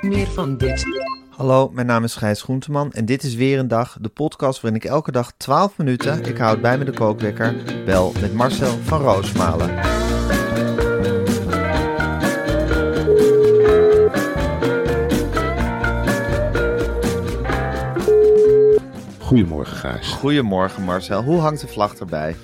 Meer van dit. Hallo, mijn naam is Gijs Groenteman en dit is weer een dag, de podcast waarin ik elke dag 12 minuten, ik houd bij me de kookwekker, bel met Marcel van Roosmalen. Goedemorgen, Gijs. Goedemorgen Marcel, hoe hangt de vlag erbij?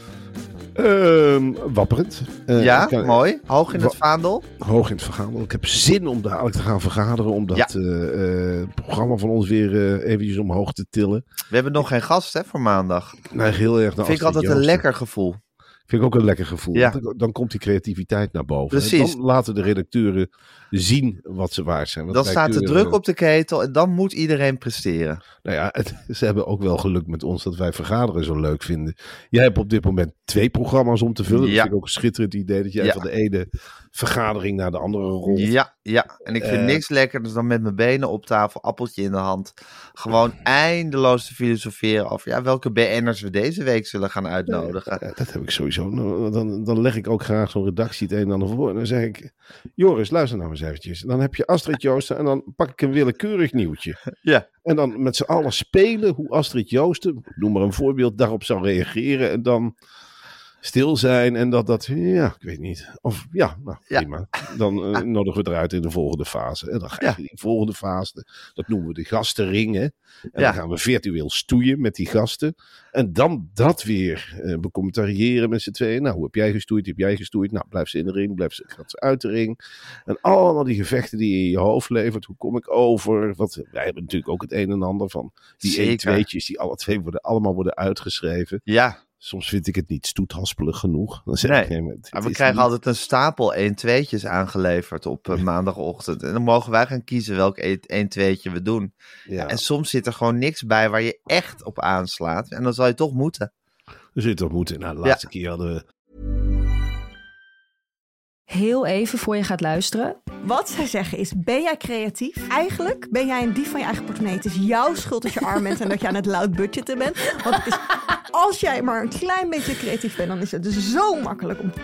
Ehm, wapperend. Eh, ja, kan- mooi. Hoog in het vaandel. Hoog in het vergaderen. Ik heb zin om dadelijk te gaan vergaderen. Om dat Ja. eh, eh, programma van ons weer eh, eventjes omhoog te tillen. We hebben nog geen gast hè, voor maandag. Neig heel erg Vind ik altijd een lekker gevoel. Vind ik ook een lekker gevoel. Ja. Dan, dan komt die creativiteit naar boven. Precies. En dan laten de redacteuren zien wat ze waard zijn. Want Dan staat de druk op de ketel en dan moet iedereen presteren. Nou ja, het- ze hebben ook wel geluk met ons dat wij vergaderen zo leuk vinden. Jij hebt op dit moment twee programma's om te vullen. Dat Ja. vind ik ook een schitterend idee. Dat jij Ja. van de ene vergadering naar de andere rolt. Ja, ja. En ik vind Eh. niks lekkerders dan met mijn benen op tafel, appeltje in de hand. Gewoon eindeloos te filosoferen over ja, welke BN'ers we deze week zullen gaan uitnodigen. Ja, dat heb ik sowieso. Nou, Dan, dan leg ik ook graag zo'n redactie het een en ander voor. En dan zeg ik, Joris, luister nou eens eventjes. Dan heb je Astrid Joosten en dan pak ik een willekeurig nieuwtje. Ja. En dan met z'n allen spelen hoe Astrid Joosten, noem maar een voorbeeld, daarop zou reageren. En dan stil zijn en dat dat, ja, ik weet niet. Of ja, nou Ja. prima. Dan eh, nodigen we het eruit in de volgende fase. En dan ga je Ja. in die volgende fase, dat noemen we de gastenring. Hè? En Ja. dan gaan we virtueel stoeien met die gasten. En dan dat weer eh becommentariëren met z'n tweeën. Nou, hoe heb jij gestoeid? Heb jij gestoeid? Nou, blijf ze in de ring, blijf ze, gaat ze uit de ring. En allemaal die gevechten die je in je hoofd levert. Hoe kom ik over? Wat, wij hebben natuurlijk ook het een en ander van die Zeker. 1 tweetjes die alle twee worden, allemaal worden uitgeschreven. Ja, Soms vind ik het niet stoethaspelig genoeg. Dan zeg Nee, ik, nee, maar het maar we krijgen niet- altijd een stapel 1-2'tjes aangeleverd op eh, maandagochtend. En dan mogen wij gaan kiezen welk 1-2'tje we doen. Ja, En soms zit er gewoon niks bij waar je echt op aanslaat. En dan zal je toch moeten. zul je toch moeten. Nou, de laatste keer hadden we Heel even voor je gaat luisteren. Wat zij zeggen is, ben jij creatief? Eigenlijk ben jij een dief van je eigen portemonnee. Het is jouw schuld dat je arm bent en dat je aan het loud budgetten bent. Want het is, als jij maar een klein beetje creatief bent, dan is het dus zo makkelijk om 10.000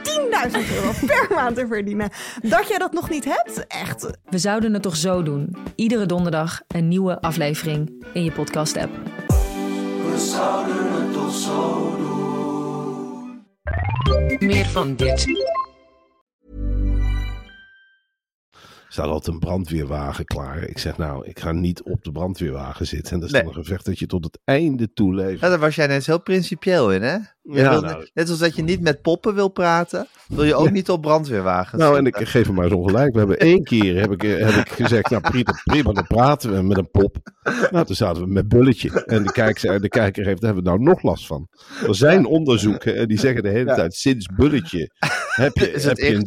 euro per maand te verdienen. Dat jij dat nog niet hebt, echt. We zouden het toch zo doen. Iedere donderdag een nieuwe aflevering in je podcast-app. Meer van dit. Staat altijd een brandweerwagen klaar. Ik zeg nou, ik ga niet op de brandweerwagen zitten. En dat is Nee. dan een gevecht dat je tot het einde toe leeft. Ja, daar was jij net heel principieel in, hè? Ja, wil- nou. Net als dat je niet met poppen wil praten, wil je ook niet op brandweerwagens Nou, en ik geef hem maar zo'n gelijk. We hebben één keer heb ik, eh, heb ik gezegd, nou prima, prima, dan praten we met een pop. Nou, toen zaten we met Bulletje. En de kijker, de kijker heeft, daar hebben we nou nog last van. Er zijn onderzoeken en die zeggen de hele Ja. tijd, sinds Bulletje heb je, Is heb je?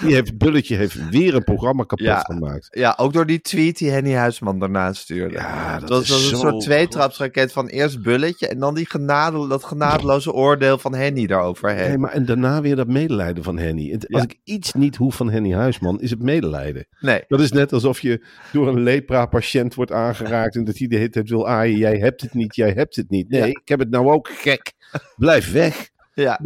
Die heeft, Bulletje heeft weer een programma kapot Ja. gemaakt. Ja, ook door die tweet die Henny Huisman daarna stuurde. Ja, dat dat was, is dat was een soort tweetrapsraket van eerst Bulletje en dan die genade, dat genadeloze oordeel van Henny daaroverheen. Nee, maar en daarna weer dat medelijden van Henny. Als Ja. ik iets niet hoef van Henny Huisman, is het medelijden. Nee, Dat is net alsof je door een lepra-patiënt wordt aangeraakt en dat hij de hele tijd wil aaien. Jij hebt het niet, jij hebt het niet. Nee, Ja. ik heb het nou ook gek. Blijf weg. ja,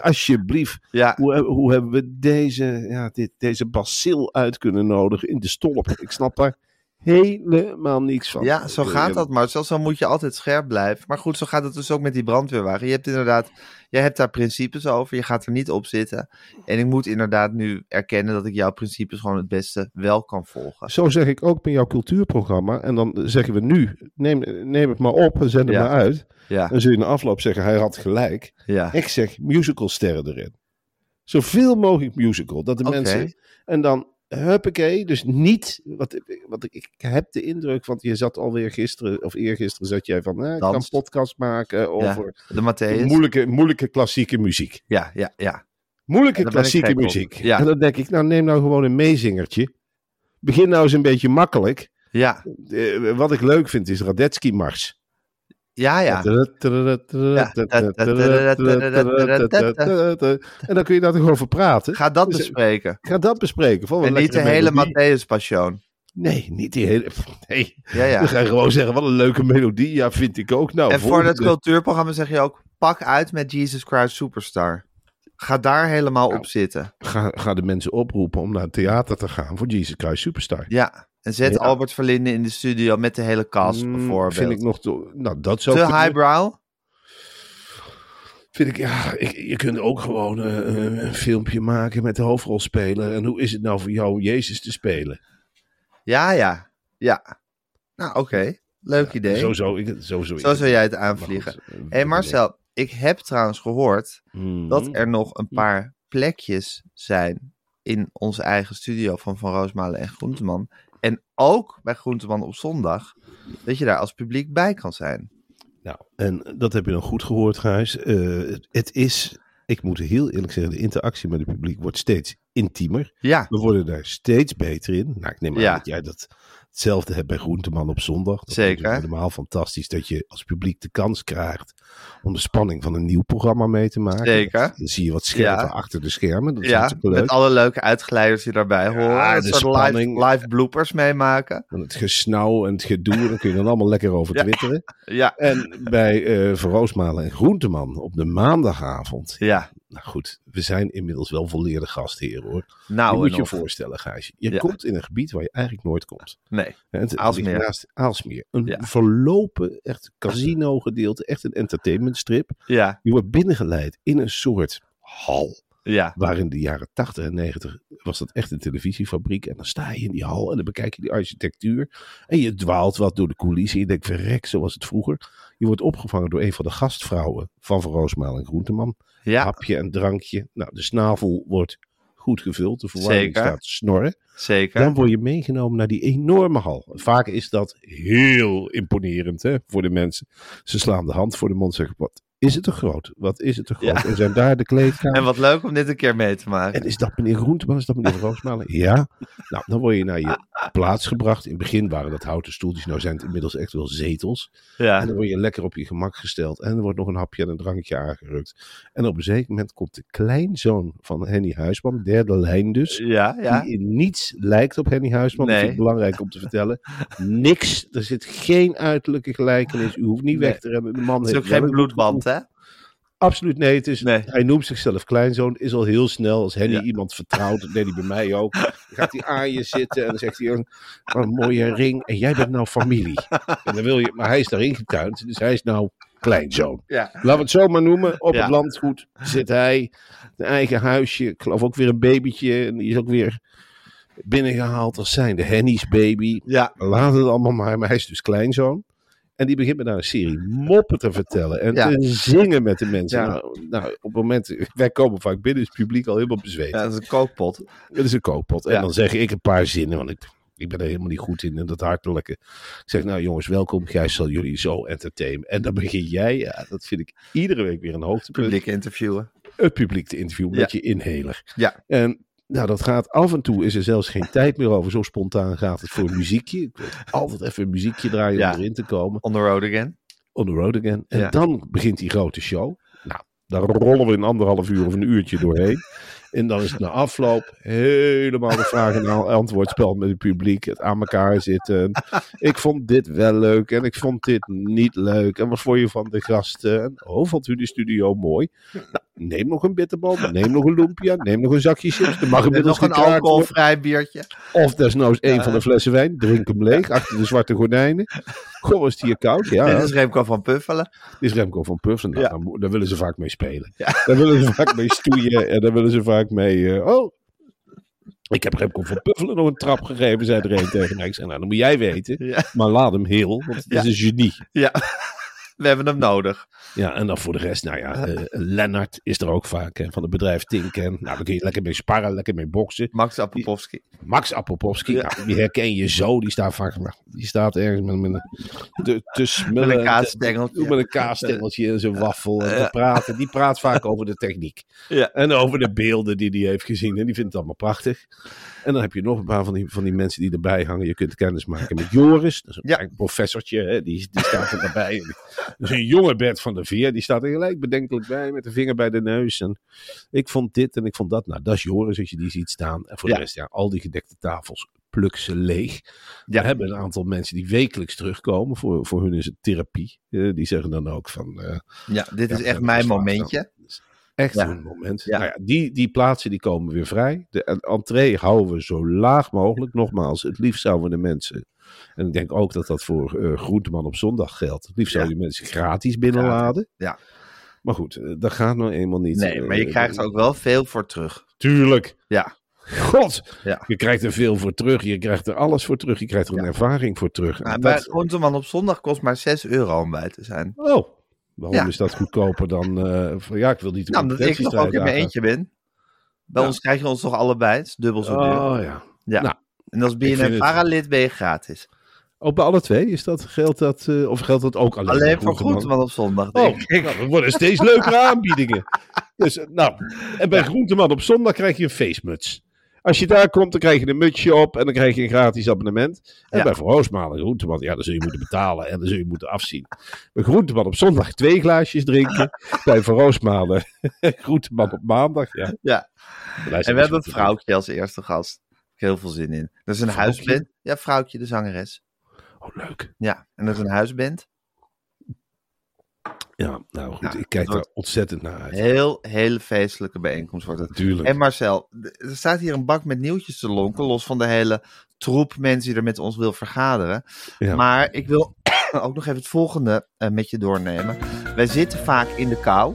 alsjeblieft. ja. Hoe, hoe hebben we deze, ja, dit, deze bacil uit kunnen nodigen in de stolp? Ik snap daar helemaal niks van. Ja, zo gaat dat maar. Zo, zo moet je altijd scherp blijven. Maar goed, zo gaat het dus ook met die brandweerwagen. Je hebt inderdaad, jij hebt daar principes over. Je gaat er niet op zitten. En ik moet inderdaad nu erkennen dat ik jouw principes gewoon het beste wel kan volgen. Zo zeg ik ook bij jouw cultuurprogramma. En dan zeggen we nu, neem, neem het maar op en zend het Ja. maar uit. Ja, Dan zul je in de afloop zeggen, hij had gelijk. ja. Ik zeg musicalsterren erin. Zoveel mogelijk musical. Dat de mensen... En dan, huppakee, dus niet... Wat, wat ik, ik heb de indruk, want je zat alweer gisteren, of eergisteren zat jij van... Eh, ik kan podcast maken Ja, over De Matthäus. moeilijke, moeilijke klassieke muziek. Ja, ja, ja. Moeilijke klassieke muziek. Ja. En dan denk ik, nou neem nou gewoon een meezingertje. Begin nou eens een beetje makkelijk. Ja, Eh, wat ik leuk vind is Radetzky Mars. Ja, ja. En dan kun je daar toch over praten. Ga dat Dus, bespreken. Ga dat bespreken. En niet de hele. Matthäus Passion. Nee, niet die hele. Nee. Ja, ja. Dan ga je gewoon zeggen: wat een leuke melodie. Ja, vind ik ook. Nou, En voor het cultuurprogramma zeg je ook: pak uit met Jesus Christ Superstar. Ga daar helemaal Nou. op zitten. ga, ga de mensen oproepen om naar het theater te gaan voor Jesus Christ Superstar. Ja, En zet Ja. Albert Verlinde in de studio met de hele cast Mm, bijvoorbeeld. Vind ik nog te, nou, dat zou Te kunnen. highbrow? Vind ik, ja, ik, je kunt ook gewoon eh, een filmpje maken met de hoofdrolspeler. En hoe is het nou voor jou om Jezus te spelen? Ja, ja. Ja. Nou, oké. Leuk idee. Zo zou ik zo ik Zo zou jij het aanvliegen. goed, eh, Hé hey Marcel, ik heb trouwens gehoord Mhm. dat er nog een paar plekjes zijn in onze eigen studio van Van Roosmalen en Groenteman. En ook bij Groenteman op zondag, dat je daar als publiek bij kan zijn. Nou, en dat heb je dan goed gehoord, Gijs. Eh, het- het is, ik moet heel eerlijk zeggen, de interactie met het publiek wordt steeds intiemer. Ja, We worden daar steeds beter in. Nou, ik neem aan Ja. dat jij dat hetzelfde hebt bij Groenteman op zondag. Dat is Zeker. natuurlijk helemaal fantastisch dat je als publiek de kans krijgt om de spanning van een nieuw programma mee te maken. Zeker. Dan zie je wat scherper Ja. achter de schermen. Dat is ja leuk. met alle leuke uitgeleiders die daarbij horen. Een de soort live, spanning. live bloopers meemaken. En het gesnauw en het gedoe, daar kun je dan allemaal lekker over Ja. twitteren. Ja, En bij eh Van Roosmalen en Groenteman op de maandagavond. ja. Nou goed, we zijn inmiddels wel volleerde gastheren hoor. Nou, je moet je voorstellen, Gijs. Je Ja. komt in een gebied waar je eigenlijk nooit komt. Nee, Het, Aalsmeer. naast Aalsmeer. Een Ja. verlopen, echt casino gedeelte, echt een entertainmentstrip. ja, Je wordt binnengeleid in een soort hal. ja. Waar in de jaren 80 en 90 was dat echt een televisiefabriek. En dan sta je in die hal en dan bekijk je die architectuur. En je dwaalt wat door de coulissen. Je denkt, verrek, zo was het vroeger. Je wordt opgevangen door een van de gastvrouwen van Van Roosmaal en Groenteman. Ja, Hapje en drankje. Nou, de snavel wordt goed gevuld. De verwarming Zeker. staat snorren. Zeker. Dan word je meegenomen naar die enorme hal. Vaak is dat heel imponerend hè, voor de mensen. Ze slaan de hand voor de mond en zeggen, wat is het te groot? Wat is het te groot? Ja. En zijn daar de kleedkamers? En wat leuk om dit een keer mee te maken. En is dat meneer Groenteman? Is dat meneer Roosmalen? Ja. Nou, dan word je naar je plaats gebracht. In het begin waren dat houten stoeltjes. Nou zijn het inmiddels echt wel zetels. En Ja, dan word je lekker op je gemak gesteld. En er wordt nog een hapje en een drankje aangerukt. En op een zeker moment komt de kleinzoon van Henny Huisman, derde lijn dus. ja, ja. Die in niets lijkt op Henny Huisman. Dat Nee. vind ik belangrijk om te vertellen. Niks. Er zit geen uiterlijke gelijkenis. U hoeft niet Nee. weg te rennen. De man Het is heeft ook geen een bloedband, hè? Absoluut nee. Het is, Nee. Hij noemt zichzelf kleinzoon. Is al heel snel. Als Henny Ja. iemand vertrouwt. Dat deed hij bij mij ook. Dan gaat hij aan je zitten. En dan zegt hij. "Oh, Wat een mooie ring. En jij bent nou familie. En dan wil je, maar hij is daarin getuind. Dus hij is nou kleinzoon. Ja. Laten we het zo maar noemen. Op Ja. het landgoed zit hij. Een eigen huisje. Ik geloof ook weer een babytje. En die is ook weer binnengehaald als zijn de Henny's baby. Ja, Laat het allemaal maar. Maar hij is dus kleinzoon. En die begint me daar een serie moppen te vertellen. En Ja. te zingen met de mensen. Ja. Nou, nou, op het moment, wij komen vaak binnen, is het publiek al helemaal bezweet. ja, dat is een kookpot. Het is een kookpot. En dan zeg ik een paar zinnen, want ik, ik ben er helemaal niet goed in. En dat hartelijke. Ik zeg, nou jongens, welkom. Gijs zal jullie zo entertainen. En dan begin jij, ja, dat vind ik iedere week weer een hoogtepunt. Publiek interviewen. Het publiek te interviewen met je inhaler. Ja. En nou, dat gaat af en toe, is er zelfs geen tijd meer over. Zo spontaan gaat het voor een muziekje. Ik wil altijd even een muziekje draaien Ja. om erin te komen. On the road again. On the road again. En Ja. dan begint die grote show. Nou, daar rollen we in anderhalf uur of een uurtje doorheen. En dan is het na afloop helemaal de vraag- en antwoordspel met het publiek. Het aan elkaar zitten. Ik vond dit wel leuk en ik vond dit niet leuk. En wat vond je van de gasten? En, oh, vond u de studio mooi? Nou, neem nog een bitterbal, neem nog een lumpia, neem nog een zakje chips. Er mag inmiddels nog een alcoholvrij biertje. Of desnoods één van de flessen wijn. Drink hem leeg achter de zwarte gordijnen. Goh, het hier koud? Ja, Dit is Remco van Puffelen. dit is Remco van Puffen. Nou, Ja. daar, willen ze vaak mee spelen. Ja. Daar willen ze vaak mee stoeien. En daar willen ze vaak mee... eh, oh, ik heb Remco van Puffelen nog een trap gegeven, zei er een tegen mij. Ik zei, nou, dat moet jij weten. Ja. Maar laat hem heel, want het Ja. is een genie. Ja, we hebben hem nodig. Ja, en dan voor de rest, nou ja, eh Lennart is er ook vaak, hè, van het bedrijf Tinken. Nou, daar kun je lekker mee sparren, lekker mee boksen. Max Apopowski. Max Apopowski, Ja. nou, die herken je zo. Die staat vaak, die staat ergens met, met een, te, te smullen. Met een te- kaasstengeltje. met een kaasstengeltje en zijn waffel. En te Ja. praten. Die praat vaak over de techniek. Ja. En over de beelden die hij heeft gezien. En die vindt het allemaal prachtig. En dan heb je nog een paar van die, van die mensen die erbij hangen. Je kunt kennis maken met Joris. Dat is een professortje. Hè? Die, die staat er erbij. Dus een jonge Bert van Veer. Die staat er gelijk bedenkelijk bij. Met de vinger bij de neus. En ik vond dit en ik vond dat. Nou, dat is Joris als je die ziet staan. En voor Ja. de rest, ja, al die gedekte tafels. Pluk ze leeg. Ja. We hebben een aantal mensen die wekelijks terugkomen. Voor, voor hun is het therapie. Eh, die zeggen dan ook van... eh, Ja, dit is echt mijn momentje. Echt Ja. een moment. Ja. Nou ja, die, die plaatsen die komen weer vrij. De en- entree houden we zo laag mogelijk. Nogmaals, het liefst zouden we de mensen... En ik denk ook dat dat voor eh Groenteman op zondag geldt. Het liefst zou je mensen gratis binnenladen. ja. Maar goed, eh, dat gaat nou eenmaal niet. Nee, maar je Eh, krijgt er ook wel veel voor terug. Tuurlijk. Ja. God, Ja. je krijgt er veel voor terug. Je krijgt er alles voor terug. Je krijgt er een Ja. ervaring voor terug. Nou, dat- bij Groenteman op zondag kost maar 6 euro om bij te zijn. Oh, waarom is dat goedkoper dan... van, ja, ik wil niet... Nou, omdat ik nog ook in mijn eentje ben. Bij ons krijg je ons toch allebei. Het is dubbel zo duur. Oh ja. ja. nou, en als BNN Paralid ben je gratis. Ook bij alle twee? Is dat, geldt dat, eh, of geldt dat ook alleen, Alleen voor Groenteman? Op zondag, Oh, denk ik. nou, dat worden steeds leukere aanbiedingen. Dus, eh, nou, en bij Groenteman op zondag krijg je een feestmuts. Als je daar komt, dan krijg je een mutsje op en dan krijg je een gratis abonnement. En Ja. bij Verhoosmalen Groenteman, ja, dan zul je moeten betalen en dan zul je moeten afzien. Bij Groenteman op zondag twee glaasjes drinken. bij Verhoosmalen Groenteman op maandag, ja. Ja. En we hebben is Vrouwtje als eerste gast. Heel veel zin in. Dat is een Vrouwtje? huisband. Ja, Vrouwtje, de zangeres. Oh, leuk. Ja, en dat is een huisband. Ja, nou goed, Ja, ik kijk daar ontzettend naar uit. Heel, hele feestelijke bijeenkomst wordt het. Natuurlijk. En Marcel, er staat hier een bak met nieuwtjes te lonken, los van de hele troep mensen die er met ons wil vergaderen. Ja. Maar ik wil ook nog even het volgende eh, met je doornemen. Wij zitten vaak in de kou.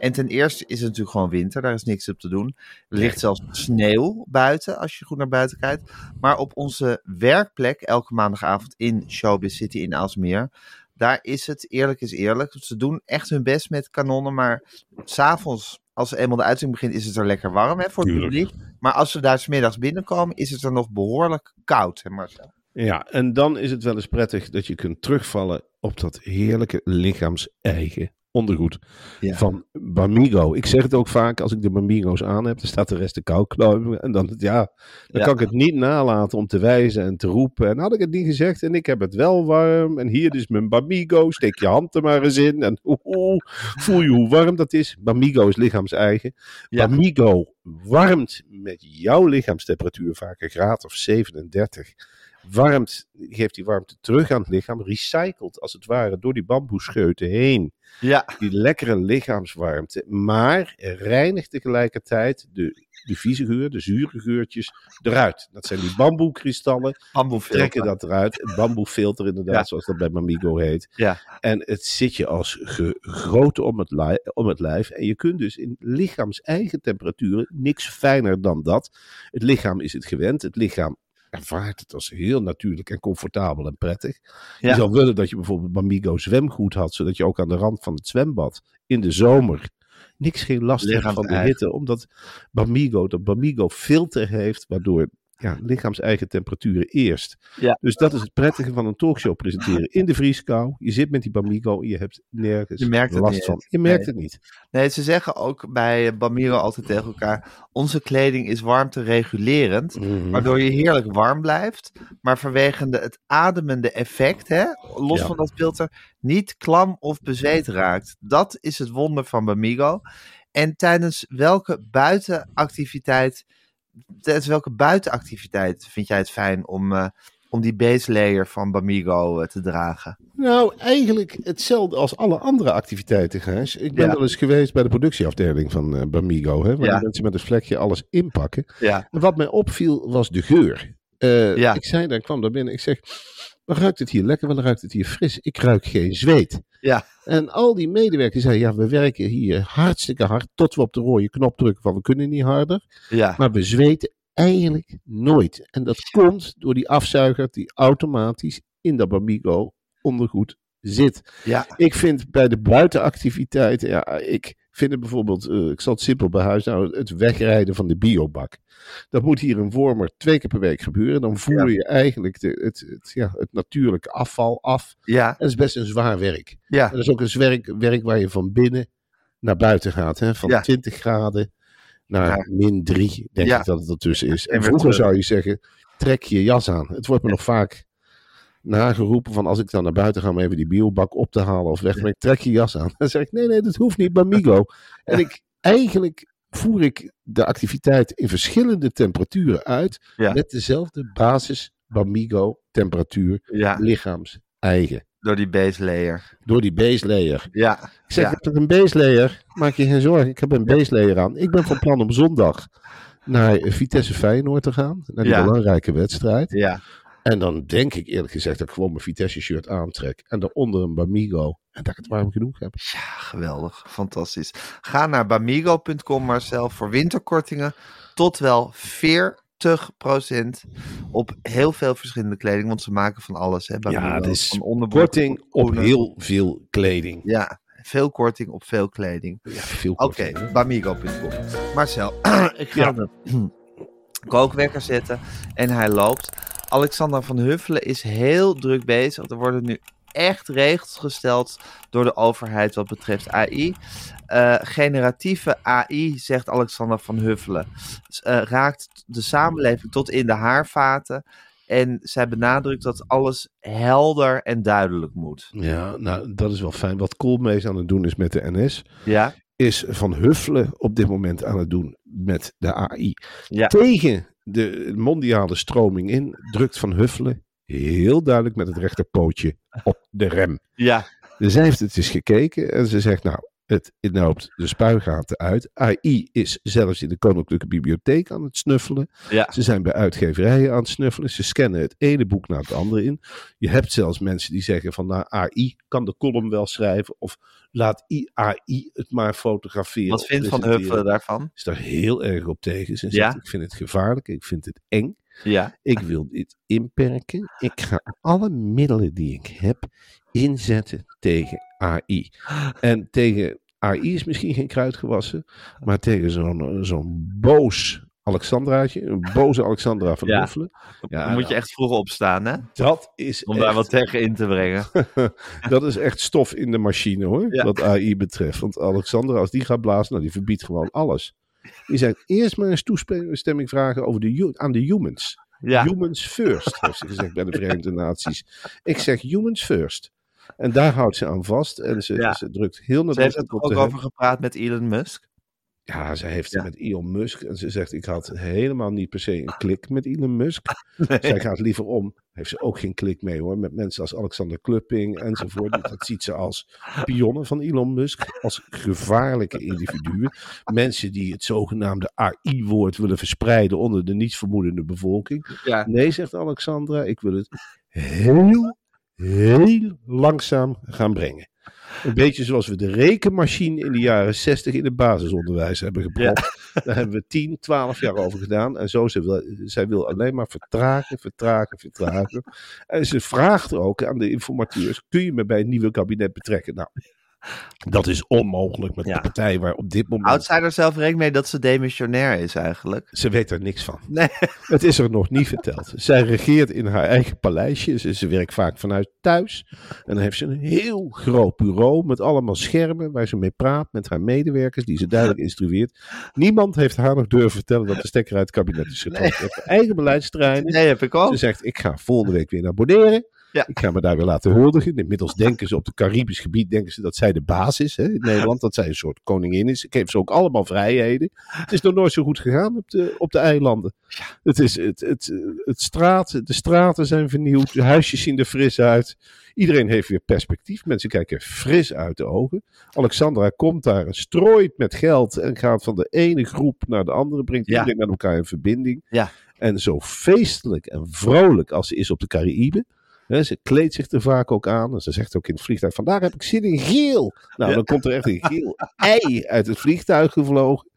En ten eerste is het natuurlijk gewoon winter, daar is niks op te doen. Er ligt zelfs sneeuw buiten, als je goed naar buiten kijkt. Maar op onze werkplek, elke maandagavond in Showbiz City in Aalsmeer, daar is het, eerlijk is eerlijk, ze doen echt hun best met kanonnen, maar s'avonds, als eenmaal de uitzending begint, is het er lekker warm hè, voor het Tuurlijk. publiek. Maar als we daar smiddags binnenkomen, is het er nog behoorlijk koud, hè Marcel? Ja, en dan is het wel eens prettig dat je kunt terugvallen op dat heerlijke lichaams-eigen ondergoed Ja. van Bamigo. Ik zeg het ook vaak, als ik de Bamigo's aan heb, dan staat de rest de kou. En dan, ja, dan Ja. kan ik het niet nalaten om te wijzen en te roepen. En had ik het niet gezegd en ik heb het wel warm. En hier is mijn Bamigo, steek je hand er maar eens in. En oeh, oeh, voel je hoe warm dat is. Bamigo is lichaams-eigen. Ja. Bamigo warmt met jouw lichaamstemperatuur vaak een graad of 37 warmt, geeft die warmte terug aan het lichaam, recycelt als het ware door die bamboescheuten heen Ja, die lekkere lichaamswarmte, maar reinigt tegelijkertijd de, de vieze geur, de zure geurtjes eruit. Dat zijn die bamboekristallen, trekken dat eruit. Het bamboefilter inderdaad, Ja. zoals dat bij Mamigo heet. Ja. En het zit je als gegoten om het, li- om het lijf. En je kunt dus in lichaams-eigen temperaturen niks fijner dan dat. Het lichaam is het gewend. Het lichaam ervaart het als heel natuurlijk en comfortabel en prettig. Ja. Je zou willen dat je bijvoorbeeld Bamigo zwemgoed had, zodat je ook aan de rand van het zwembad in de zomer niks geen last hebt van de hitte. Omdat Bamigo, dat Bamigo filter heeft, waardoor ja, lichaams-eigen temperaturen eerst. Ja. Dus dat is het prettige van een talkshow presenteren in de vrieskou. Je zit met die Bamigo je hebt nergens Je merkt het last niet van. Je merkt Nee. het niet. Nee, ze zeggen ook bij Bamiro altijd tegen elkaar: onze kleding is warmteregulerend, Mhm. waardoor je heerlijk warm blijft, maar vanwege het ademende effect, hè, los Ja. van dat filter, niet klam of bezweet raakt. Dat is het wonder van Bamigo. En tijdens welke buitenactiviteit, tijdens welke buitenactiviteit vind jij het fijn om, eh, om die base layer van Bamigo eh, te dragen? Nou, eigenlijk hetzelfde als alle andere activiteiten, Gijs. Ik ben Ja. wel eens geweest bij de productieafdeling van eh, Bamigo, hè, waar Ja. mensen met een vlekje alles inpakken. Ja, En wat mij opviel was de geur. Eh, Ja. Ik zei daar, ik kwam daar binnen, ik zeg, wat ruikt het hier lekker, wat ruikt het hier fris? Ik ruik geen zweet. ja, En al die medewerkers zeiden, ja, we werken hier hartstikke hard, tot we op de rode knop drukken van we kunnen niet harder. ja. Maar we zweten eigenlijk nooit. En dat komt door die afzuiger die automatisch in dat Bamigo ondergoed zit. ja. Ik vind bij de buitenactiviteiten, ja, ik vind het bijvoorbeeld, eh, ik zal het simpel bij huis houden, het wegrijden van de biobak. Dat moet hier in Wormer twee keer per week gebeuren. Dan voer Ja. je eigenlijk de, het, het, ja, het natuurlijke afval af. Ja, En dat is best een zwaar werk. ja, En dat is ook een werk, werk waar je van binnen naar buiten gaat. Hè? Van Ja. 20 graden naar Ja. min 3, denk ik dat het ertussen is. En vroeger terug. zou je zeggen, trek je jas aan. Het wordt me nog vaak nageroepen van als ik dan naar buiten ga om even die biobak op te halen of weg te brengen, trek je jas aan. Dan zeg ik, nee, nee, dat hoeft niet, Bamigo. En ik, eigenlijk voer ik de activiteit in verschillende temperaturen uit Ja. met dezelfde basis Bamigo temperatuur ja. lichaams eigen Door die base layer. door die base layer. Ja. Ik zeg, Ja. ik heb een base layer? Maak je geen zorgen, ik heb een base layer aan. Ik ben van plan om zondag naar Vitesse Feyenoord te gaan. Naar die belangrijke wedstrijd. Ja. En dan denk ik eerlijk gezegd dat ik gewoon mijn Vitesse shirt aantrek. En daaronder een Bamigo. En dat ik het warm genoeg heb. Ja, geweldig. Fantastisch. Ga naar bamigo.com Marcel voor winterkortingen tot wel 40% op heel veel verschillende kleding. Want ze maken van alles. Hè, Bamigo. Ja, het is Van onderbroeken Korting op heel veel kleding. Ja, veel korting op veel kleding. Ja, veel Oké, bamigo.com. Marcel, ik ga Ja. de kookwekker zetten en hij loopt. Alexander van Huffelen is heel druk bezig. Er worden nu echt regels gesteld door de overheid wat betreft AI. Eh, generatieve AI, zegt Alexander van Huffelen, eh, raakt de samenleving tot in de haarvaten. En zij benadrukt dat alles helder en duidelijk moet. Ja, nou, dat is wel fijn. Wat Koolmees aan het doen is met de NS. Ja, Is Van Huffelen op dit moment aan het doen met de AI. Ja. Tegen de mondiale stroming in drukt Van Huffelen heel duidelijk met het rechterpootje op de rem. ja, Dus zij heeft het eens gekeken en ze zegt, nou, het loopt de spuigaten uit. AI is zelfs in de Koninklijke Bibliotheek aan het snuffelen. ja. Ze zijn bij uitgeverijen aan het snuffelen. Ze scannen het ene boek naar het andere in. Je hebt zelfs mensen die zeggen van, nou, AI kan de column wel schrijven. Of laat AI het maar fotograferen. Wat vindt Van. Huffelen daarvan? Is daar heel erg op tegen. Ze Ja? zegt, ik vind het gevaarlijk, ik vind het eng. Ja, Ik wil dit inperken. Ik ga alle middelen die ik heb inzetten tegen AI. En tegen AI is misschien geen kruid gewassen, maar tegen zo'n zo'n boos Alexandraatje, een boze Alexandra van Ja. Huffelen. Ja, dan moet je echt vroeg opstaan, hè? Dat is, Om daar wat tegen in te brengen. dat is echt stof in de machine hoor, Ja. wat AI betreft. Want Alexandra, als die gaat blazen, nou, die verbiedt gewoon alles. Die zegt eerst maar eens toestemming vragen over de, aan de humans. Ja, Humans first, heeft ze gezegd bij de Verenigde Naties. Ik zeg humans first. En daar houdt ze aan vast. En ze, Ja. ze drukt heel ze heeft er op ook over gepraat met Elon Musk. Ja, ze heeft Ja. het met Elon Musk. En ze zegt, ik had helemaal niet per se een klik met Elon Musk. Nee. Zij gaat liever om. Heeft ze ook geen klik mee hoor. Met mensen als Alexander Klupping enzovoort. Dat ziet ze als pionnen van Elon Musk. Als gevaarlijke individuen. Mensen die het zogenaamde AI-woord willen verspreiden onder de nietsvermoedende bevolking. Ja. Nee, zegt Alexandra, ik wil het heel, heel langzaam gaan brengen. Een beetje zoals we de rekenmachine in de jaren 60 in het basisonderwijs hebben gebracht. Daar hebben we 10, 12 jaar over gedaan. En zo, ze wil, zij wil alleen maar vertragen, vertragen, vertragen. En ze vraagt ook aan de informateurs, kun je me bij het nieuwe kabinet betrekken? Nou, dat is onmogelijk met Ja. de partij waar op dit moment... Houdt zij er zelf rekening mee dat ze demissionair is eigenlijk? Ze weet er niks van. Nee. Het is er nog niet verteld. Zij regeert in haar eigen paleisje. Ze, ze werkt vaak vanuit thuis. En dan heeft ze een heel groot bureau met allemaal schermen waar ze mee praat met haar medewerkers, die ze duidelijk instrueert. Niemand heeft haar nog durven vertellen dat de stekker uit het kabinet is getrokken. Ze heeft haar eigen beleidsterreinen. Nee, heb ik ook. Ze zegt, ik ga volgende week weer naar Bonaire. Ja. Ik ga me daar weer laten huldigen. Inmiddels denken ze op het Caribisch gebied denken ze dat zij de baas is hè, in Nederland. Dat zij een soort koningin is. Ik geef ze ook allemaal vrijheden. Het is nog nooit zo goed gegaan op de, op de eilanden. Het is, het, het, het straat, de straten zijn vernieuwd. De huisjes zien er fris uit. Iedereen heeft weer perspectief. Mensen kijken fris uit de ogen. Alexandra komt daar en strooit met geld. En gaat van de ene groep naar de andere. Brengt Ja. iedereen met elkaar in verbinding. Ja. En zo feestelijk en vrolijk als ze is op de Caraïbe. Hè, ze kleedt zich er vaak ook aan. En ze zegt ook in het vliegtuig: Vandaag heb ik zin in geel. Nou, dan komt er echt een geel ei uit het vliegtuig gevlogen.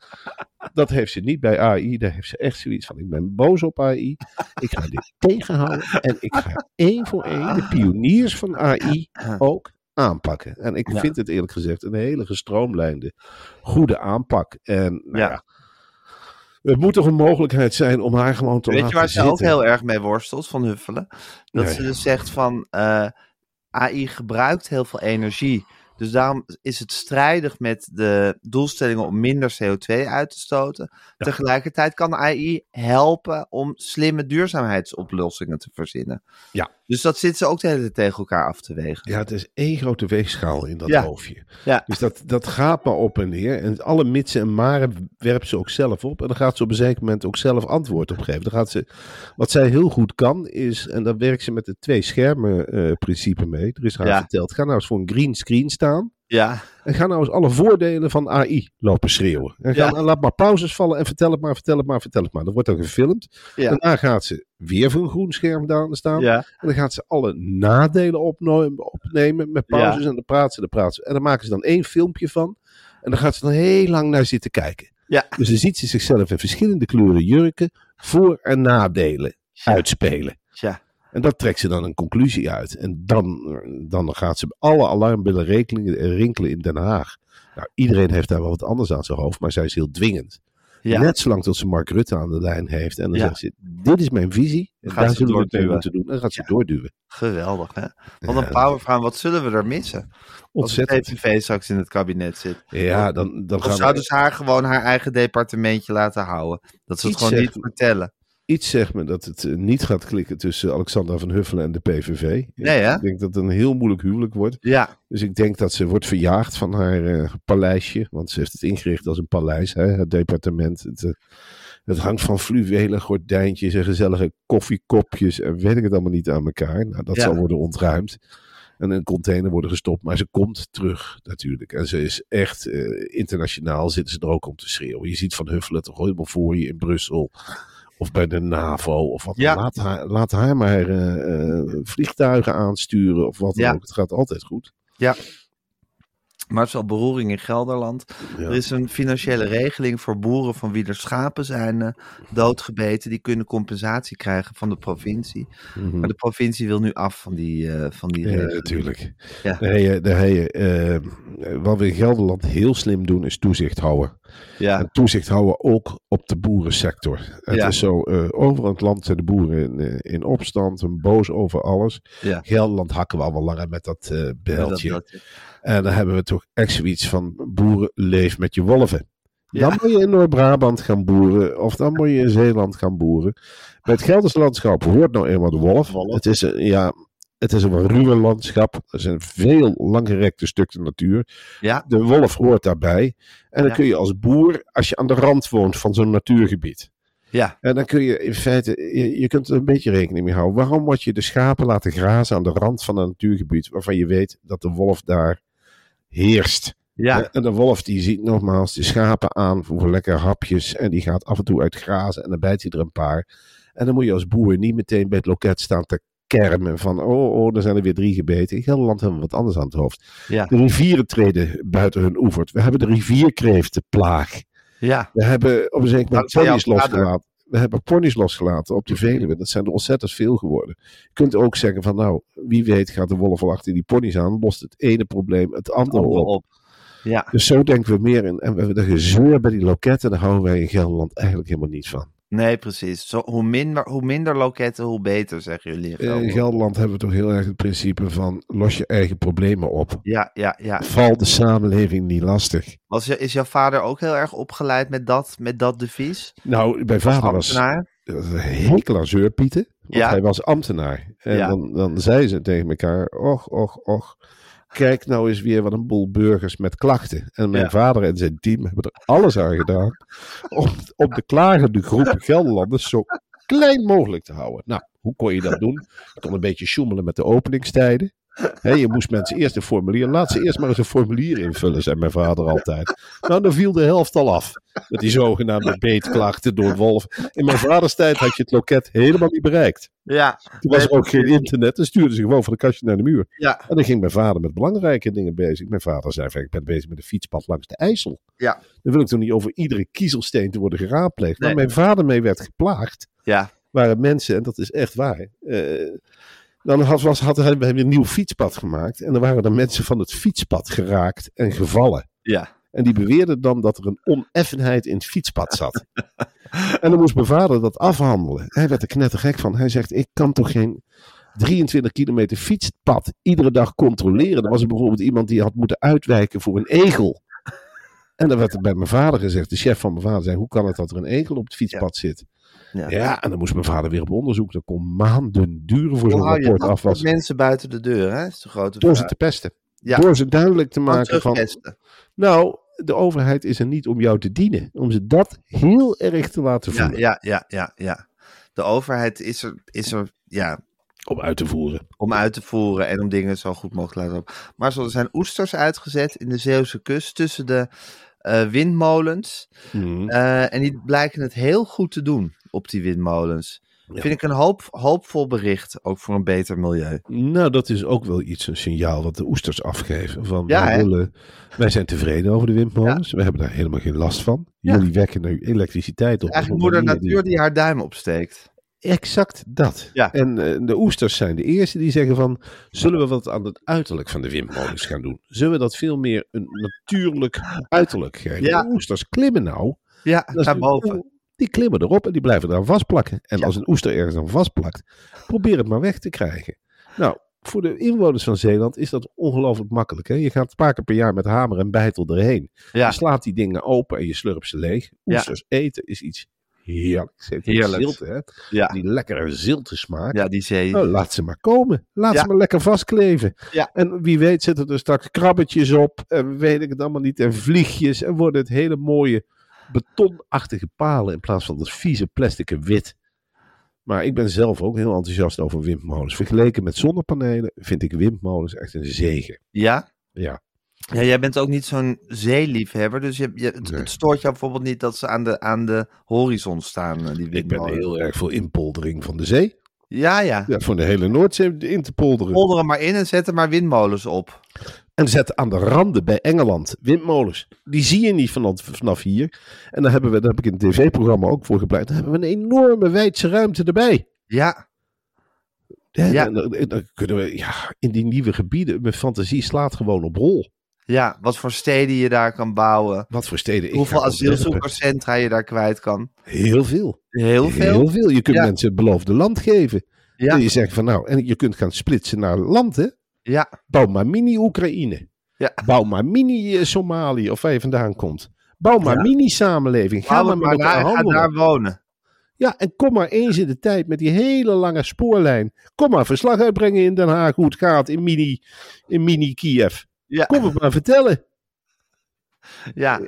Dat heeft ze niet bij AI. Daar heeft ze echt zoiets van: Ik ben boos op AI. Ik ga dit tegenhouden. En ik ga één voor één de pioniers van AI ook aanpakken. En ik Ja. vind het eerlijk gezegd een hele gestroomlijnde, goede aanpak. En nou Ja. ja. Het moet toch een mogelijkheid zijn om haar gewoon te Weet je laten waar ze ook heel erg mee worstelt van Huffelen? Dat ze dus zegt van eh, AI gebruikt heel veel energie. Dus daarom is het strijdig met de doelstellingen om minder CO2 uit te stoten. Tegelijkertijd kan AI helpen om slimme duurzaamheidsoplossingen te verzinnen. Ja. Dus dat zit ze ook de hele tijd tegen elkaar af te wegen. Ja, het is één grote weegschaal in dat Ja. hoofdje. Ja. Dus dat, dat gaat maar op en neer. En alle mitsen en maren werpt ze ook zelf op. En dan gaat ze op een zeker moment ook zelf antwoord op geven. Dan gaat ze, wat zij heel goed kan is, en dan werkt ze met het twee schermen eh, principe mee. Er is haar Ja. verteld, ga nou eens voor een green screen staan. Ja, En ga nou eens alle voordelen van AI lopen schreeuwen. En, ga, Ja. en laat maar pauzes vallen en vertel het maar, vertel het maar, vertel het maar. Dat wordt dan gefilmd. Ja. Daarna gaat ze weer voor een groen scherm staan. ja, En dan gaat ze alle nadelen opnemen met pauzes. En dan praat ze, dan praat ze. En dan maken ze dan één filmpje van. En dan gaat ze dan heel lang naar zitten kijken. Ja. Dus dan ziet ze zichzelf in verschillende kleuren jurken voor- en nadelen uitspelen. ja. En dat trekt ze dan een conclusie uit. En dan, dan gaat ze alle alarmbellen rinkelen, in Den Haag. Nou, iedereen heeft daar wel wat anders aan zijn hoofd, maar zij is heel dwingend. ja. Net zolang tot ze Mark Rutte aan de lijn heeft. En dan Ja. zegt ze, dit is mijn visie. En gaat daar ze zullen we het mee moeten doen. En dan gaat ze Ja. doorduwen. Geweldig, hè? Wat een powervrouw. Wat zullen we er missen? Als Ontzettend. de PVV straks in het kabinet zit. Ja, dan, dan Of gaan zouden we... ze haar gewoon haar eigen departementje laten houden? Dat ze het gewoon niet vertellen. Iets zegt me dat het eh, niet gaat klikken tussen Alexandra van Huffelen en de PVV. Nee, hè? Ik denk dat het een heel moeilijk huwelijk wordt. Ja, Dus ik denk dat ze wordt verjaagd van haar eh, paleisje. Want ze heeft het ingericht als een paleis, hè, het departement. Het, eh, het hangt van fluwelen gordijntjes en gezellige koffiekopjes en weet ik het allemaal niet aan elkaar. Nou, dat Ja. zal worden ontruimd. En in een container worden gestopt. Maar ze komt terug natuurlijk. En ze is echt eh, internationaal. Zitten ze er ook om te schreeuwen. Je ziet Van Huffelen toch helemaal voor je in Brussel. Of bij de NAVO. Of wat. Ja. Laat, haar, laat haar maar eh, eh, vliegtuigen aansturen. Of wat dan Ja. ook. Het gaat altijd goed. maar het is wel beroering in Gelderland. Ja. Er is een financiële regeling voor boeren van wie er schapen zijn eh, doodgebeten. Die kunnen compensatie krijgen van de provincie. Mhm. Maar de provincie wil nu af van die, eh, van die Ja, regeling. natuurlijk. Ja. Je, eh, wat we in Gelderland heel slim doen, is toezicht houden. Ja, En toezicht houden ook op de boerensector. Het Ja. is zo, eh, overal het land zijn de boeren in, in opstand en boos over alles. Ja. Gelderland hakken we al wel langer met dat beltje. En dan hebben we toch echt zoiets van boeren leef met je wolven. Ja. Dan moet je in Noord-Brabant gaan boeren. Of dan moet je in Zeeland gaan boeren. Bij het Gelderse landschap hoort nou eenmaal de wolf. Wolf. Het is een, ja, het is een wat ruwe landschap. Er zijn veel langgerekte stukken natuur. ja, De wolf hoort daarbij. En dan Ja. kun je als boer, als je aan de rand woont van zo'n natuurgebied. ja, En dan kun je in feite, je, je kunt er een beetje rekening mee houden. Waarom moet je de schapen laten grazen aan de rand van een natuurgebied waarvan je weet dat de wolf daar heerst? ja, En de wolf die ziet nogmaals de schapen aan voor lekker hapjes. En die gaat af en toe uit grazen en dan bijt hij er een paar. En dan moet je als boer niet meteen bij het loket staan te kermen van oh, oh, er zijn er weer drie gebeten. In Gelderland hebben we wat anders aan het hoofd. ja, De rivieren treden buiten hun oevert. We hebben de rivierkreeftenplaag. ja. We hebben op een zeker moment vader. losgelaten. We hebben ponies losgelaten op de Veluwe. Dat zijn er ontzettend veel geworden. Je kunt ook zeggen van nou, wie weet gaat de wolf wel achter die ponies aan. Lost het ene probleem het andere op. Ja, Dus zo denken we meer in. En we hebben de gezeur bij die loketten. Daar houden wij in Gelderland eigenlijk helemaal niet van. Nee, precies. Zo, hoe, minder, hoe minder loketten, hoe beter, zeggen jullie. in Eh, In Gelderland. Hebben we toch heel erg het principe van los je eigen problemen op. Ja, ja, ja. Val de samenleving niet lastig. Was, je- is jouw vader ook heel erg opgeleid met dat, met dat devies? Nou, mijn vader was een hekel aan zeurpieten. Want Ja. hij was ambtenaar. En Ja. dan, dan zeiden ze tegen elkaar: Och, och, och. Kijk nou eens weer wat een boel burgers met klachten. En mijn Ja. vader en zijn team hebben er alles aan gedaan. om, om de klagende groep Gelderlanders zo klein mogelijk te houden. Nou, hoe kon je dat doen? Je kon een beetje sjoemelen met de openingstijden. Je moest mensen eerst een formulier. Laat ze eerst maar eens een formulier invullen, zei mijn vader altijd. Nou, dan viel de helft al af. Met die zogenaamde beetklachten door Wolf. In mijn vaders tijd had je het loket helemaal niet bereikt. Ja, Toen was er ook geen internet. Dan stuurden ze gewoon van de kastje naar de muur. ja, En dan ging mijn vader met belangrijke dingen bezig. Mijn vader zei van, ik ben bezig met een fietspad langs de IJssel. Ja. Dan wil ik toch niet over iedere kiezelsteen te worden geraadpleegd. Waar Nee. mijn vader mee werd geplaagd, ja, waren mensen, en dat is echt waar. eh, dan had, was, had hij een nieuw fietspad gemaakt. En dan waren er mensen van het fietspad geraakt en gevallen. ja. En die beweerden dan dat er een oneffenheid in het fietspad zat. en dan moest mijn vader dat afhandelen. Hij werd er knettergek van. Hij zegt, ik kan toch geen 23 kilometer fietspad iedere dag controleren. Er was er bijvoorbeeld iemand die had moeten uitwijken voor een egel. En dan werd er bij mijn vader gezegd, de chef van mijn vader zei, hoe kan het dat er een egel op het fietspad zit? Ja. Ja, en dan moest mijn vader weer op onderzoek. Dat kon maanden duren voor zo'n rapport af was. mensen buiten de deur, hè? Is de grote Door ze te pesten. Ja. Door ze duidelijk te maken van... Nou, de overheid is er niet om jou te dienen. Om ze dat heel erg te laten voelen. ja, ja, ja, ja. De overheid is er, is er ja, Om uit te voeren. om uit te voeren en om dingen zo goed mogelijk te laten lopen. Maar zo, er zijn oesters uitgezet in de Zeeuwse kust tussen de eh, windmolens. Mhm. Eh, en die blijken het heel goed te doen op die windmolens. Ja. Vind ik een hoop, hoopvol bericht, ook voor een beter milieu. Nou, dat is ook wel iets, een signaal wat de oesters afgeven. Van, Ja, wij, willen, wij zijn tevreden over de windmolens. We hebben daar helemaal geen last van. Jullie wekken er elektriciteit op. Eigenlijk op een moeder natuur die haar duim opsteekt. Exact dat. Ja. En eh, de oesters zijn de eerste die zeggen van... zullen we wat aan het uiterlijk van de windmolens gaan doen? Zullen we dat veel meer een natuurlijk uiterlijk geven? Ja. De oesters klimmen nou. Ja, naar boven. Die klimmen erop en die blijven eraan vastplakken. En Ja. als een oester ergens aan vastplakt, probeer het maar weg te krijgen. Nou, voor de inwoners van Zeeland is dat ongelooflijk makkelijk. Hè? Je gaat een paar keer per jaar met hamer en bijtel erheen. Ja, Je slaat die dingen open en je slurpt ze leeg. Ja. Oesters eten is iets heerlijks. Het heeft Heerlijks. Zilte, hè? ja, Die lekkere zilte smaak. ja, die zee. Nou, laat ze maar komen. Laat Ja. ze maar lekker vastkleven. Ja. En wie weet zitten er straks krabbetjes op. En weet ik het allemaal niet. En vliegjes. En worden het hele mooie betonachtige palen. In plaats van dat vieze plastic wit. Maar ik ben zelf ook heel enthousiast over windmolens. Vergeleken met zonnepanelen vind ik windmolens echt een zegen. Ja? Ja. Ja, jij bent ook niet zo'n zeeliefhebber, dus je, je, het, Nee. het stoort jou bijvoorbeeld niet dat ze aan de, aan de horizon staan, eh, die Ik ben heel erg voor inpoldering van de zee. Ja, ja. Ja, voor de hele Noordzee in te polderen. Polder er maar in en zet er maar windmolens op. En zet aan de randen bij Engeland windmolens. Die zie je niet vanaf, vanaf hier. En dan hebben we, daar heb ik in het tv-programma ook voor gepleit. Dan hebben we een enorme wijdse ruimte erbij. Ja, Ja, Ja. Dan, dan- dan kunnen we ja, in die nieuwe gebieden. Mijn fantasie slaat gewoon op rol. Ja, wat voor steden je daar kan bouwen. Wat voor steden ik Hoeveel asielzoekerscentra je daar kwijt kan. Heel veel. Heel veel. Heel veel. Je kunt Ja. mensen het beloofde land geven. Ja, En je zegt van nou, en je kunt gaan splitsen naar land hè. ja, Bouw maar mini-Oekraïne. Ja. Bouw maar mini-Somalië of waar je vandaan komt. Bouw maar Ja. mini-samenleving. Ga maar maar ga daar wonen. Ja, en kom maar eens in de tijd met die hele lange spoorlijn. Kom maar verslag uitbrengen in Den Haag hoe het gaat in mini, in mini Kiev. Ja, Kom het maar vertellen. ja.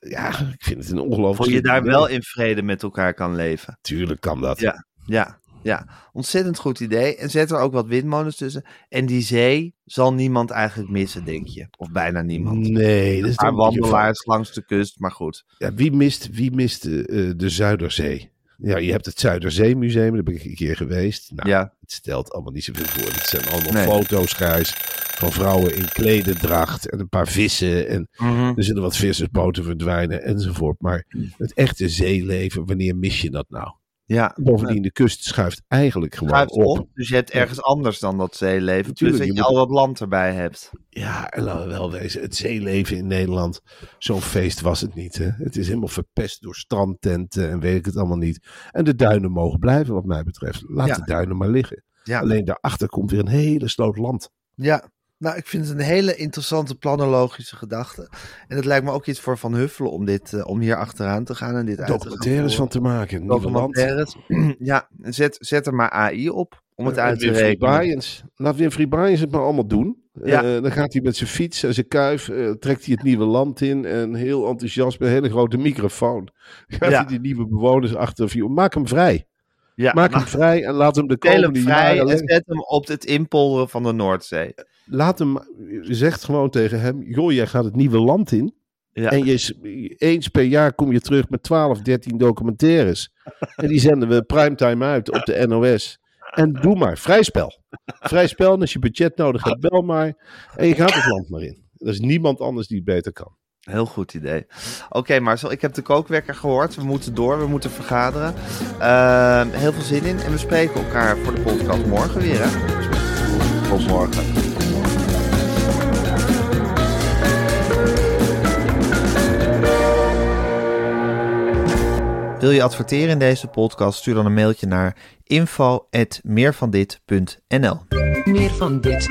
Ja, ik vind het een ongelooflijk... Voor je daar wel in vrede met elkaar kan leven. Tuurlijk kan dat. Ja. Ja, ja. Ontzettend goed idee. En zet er ook wat windmolens tussen. En die zee zal niemand eigenlijk missen, denk je. Of bijna niemand. Nee, dat is wandelaars langs de kust, maar goed. Ja, wie mist, wie mist eh, eh, de Zuiderzee? Ja, je hebt het Zuiderzeemuseum, daar ben ik een keer geweest. Nou, Ja. Het stelt allemaal niet zoveel voor. Het zijn allemaal Nee. foto's, Gijs, van vrouwen in klededracht en een paar vissen. En er zullen wat vissersboten verdwijnen enzovoort. Maar het echte zeeleven, wanneer mis je dat nou? Ja, Bovendien, de kust schuift eigenlijk gewoon schuift op. op. Dus je hebt ergens anders dan dat zeeleven. Plus Tuurlijk, dat je al wat land erbij hebt. Ja, en laten we wel wezen, het zeeleven in Nederland, zo'n feest was het niet. Hè? Het is helemaal verpest door strandtenten en weet ik het allemaal niet. En de duinen mogen blijven wat mij betreft. Laat Ja. de duinen maar liggen. Ja. Alleen daarachter komt weer een hele sloot land. Ja, nou, ik vind het een hele interessante planologische gedachte. En het lijkt me ook iets voor Van Huffelen om, dit, eh, om hier achteraan te gaan en dit uit te gaan Documentaires van te maken. Documentaires. Ja, zet, zet er maar AI op om het uit te rekenen. Laat Winfried Bryans het maar allemaal doen. Ja. Eh, dan gaat hij met zijn fiets en zijn kuif, eh, trekt hij het nieuwe land in. En heel enthousiast met een hele grote microfoon. Gaat Ja. hij die nieuwe bewoners achter. Maak hem vrij. Ja, Maak hem vrij en laat hem de komende vrij jaren... en zet hem op het inpolderen van de Noordzee. Laat hem, zegt gewoon tegen hem, joh, jij gaat het nieuwe land in. Ja. En je, is- eens per jaar kom je terug met 12, 13 documentaires. en die zenden we primetime uit op de NOS. En doe maar, vrij spel. Vrij spel, en als je budget nodig hebt, bel maar. En je gaat het land maar in. Er is niemand anders die het beter kan. Heel goed idee. Oké, Marcel, ik heb de kookwekker gehoord. We moeten door, we moeten vergaderen. Ehm, heel veel zin in. En we spreken elkaar voor de podcast morgen weer, hè? Tot morgen. Wil je adverteren in deze podcast? Stuur dan een mailtje naar info.meervandit.nl Meer van dit.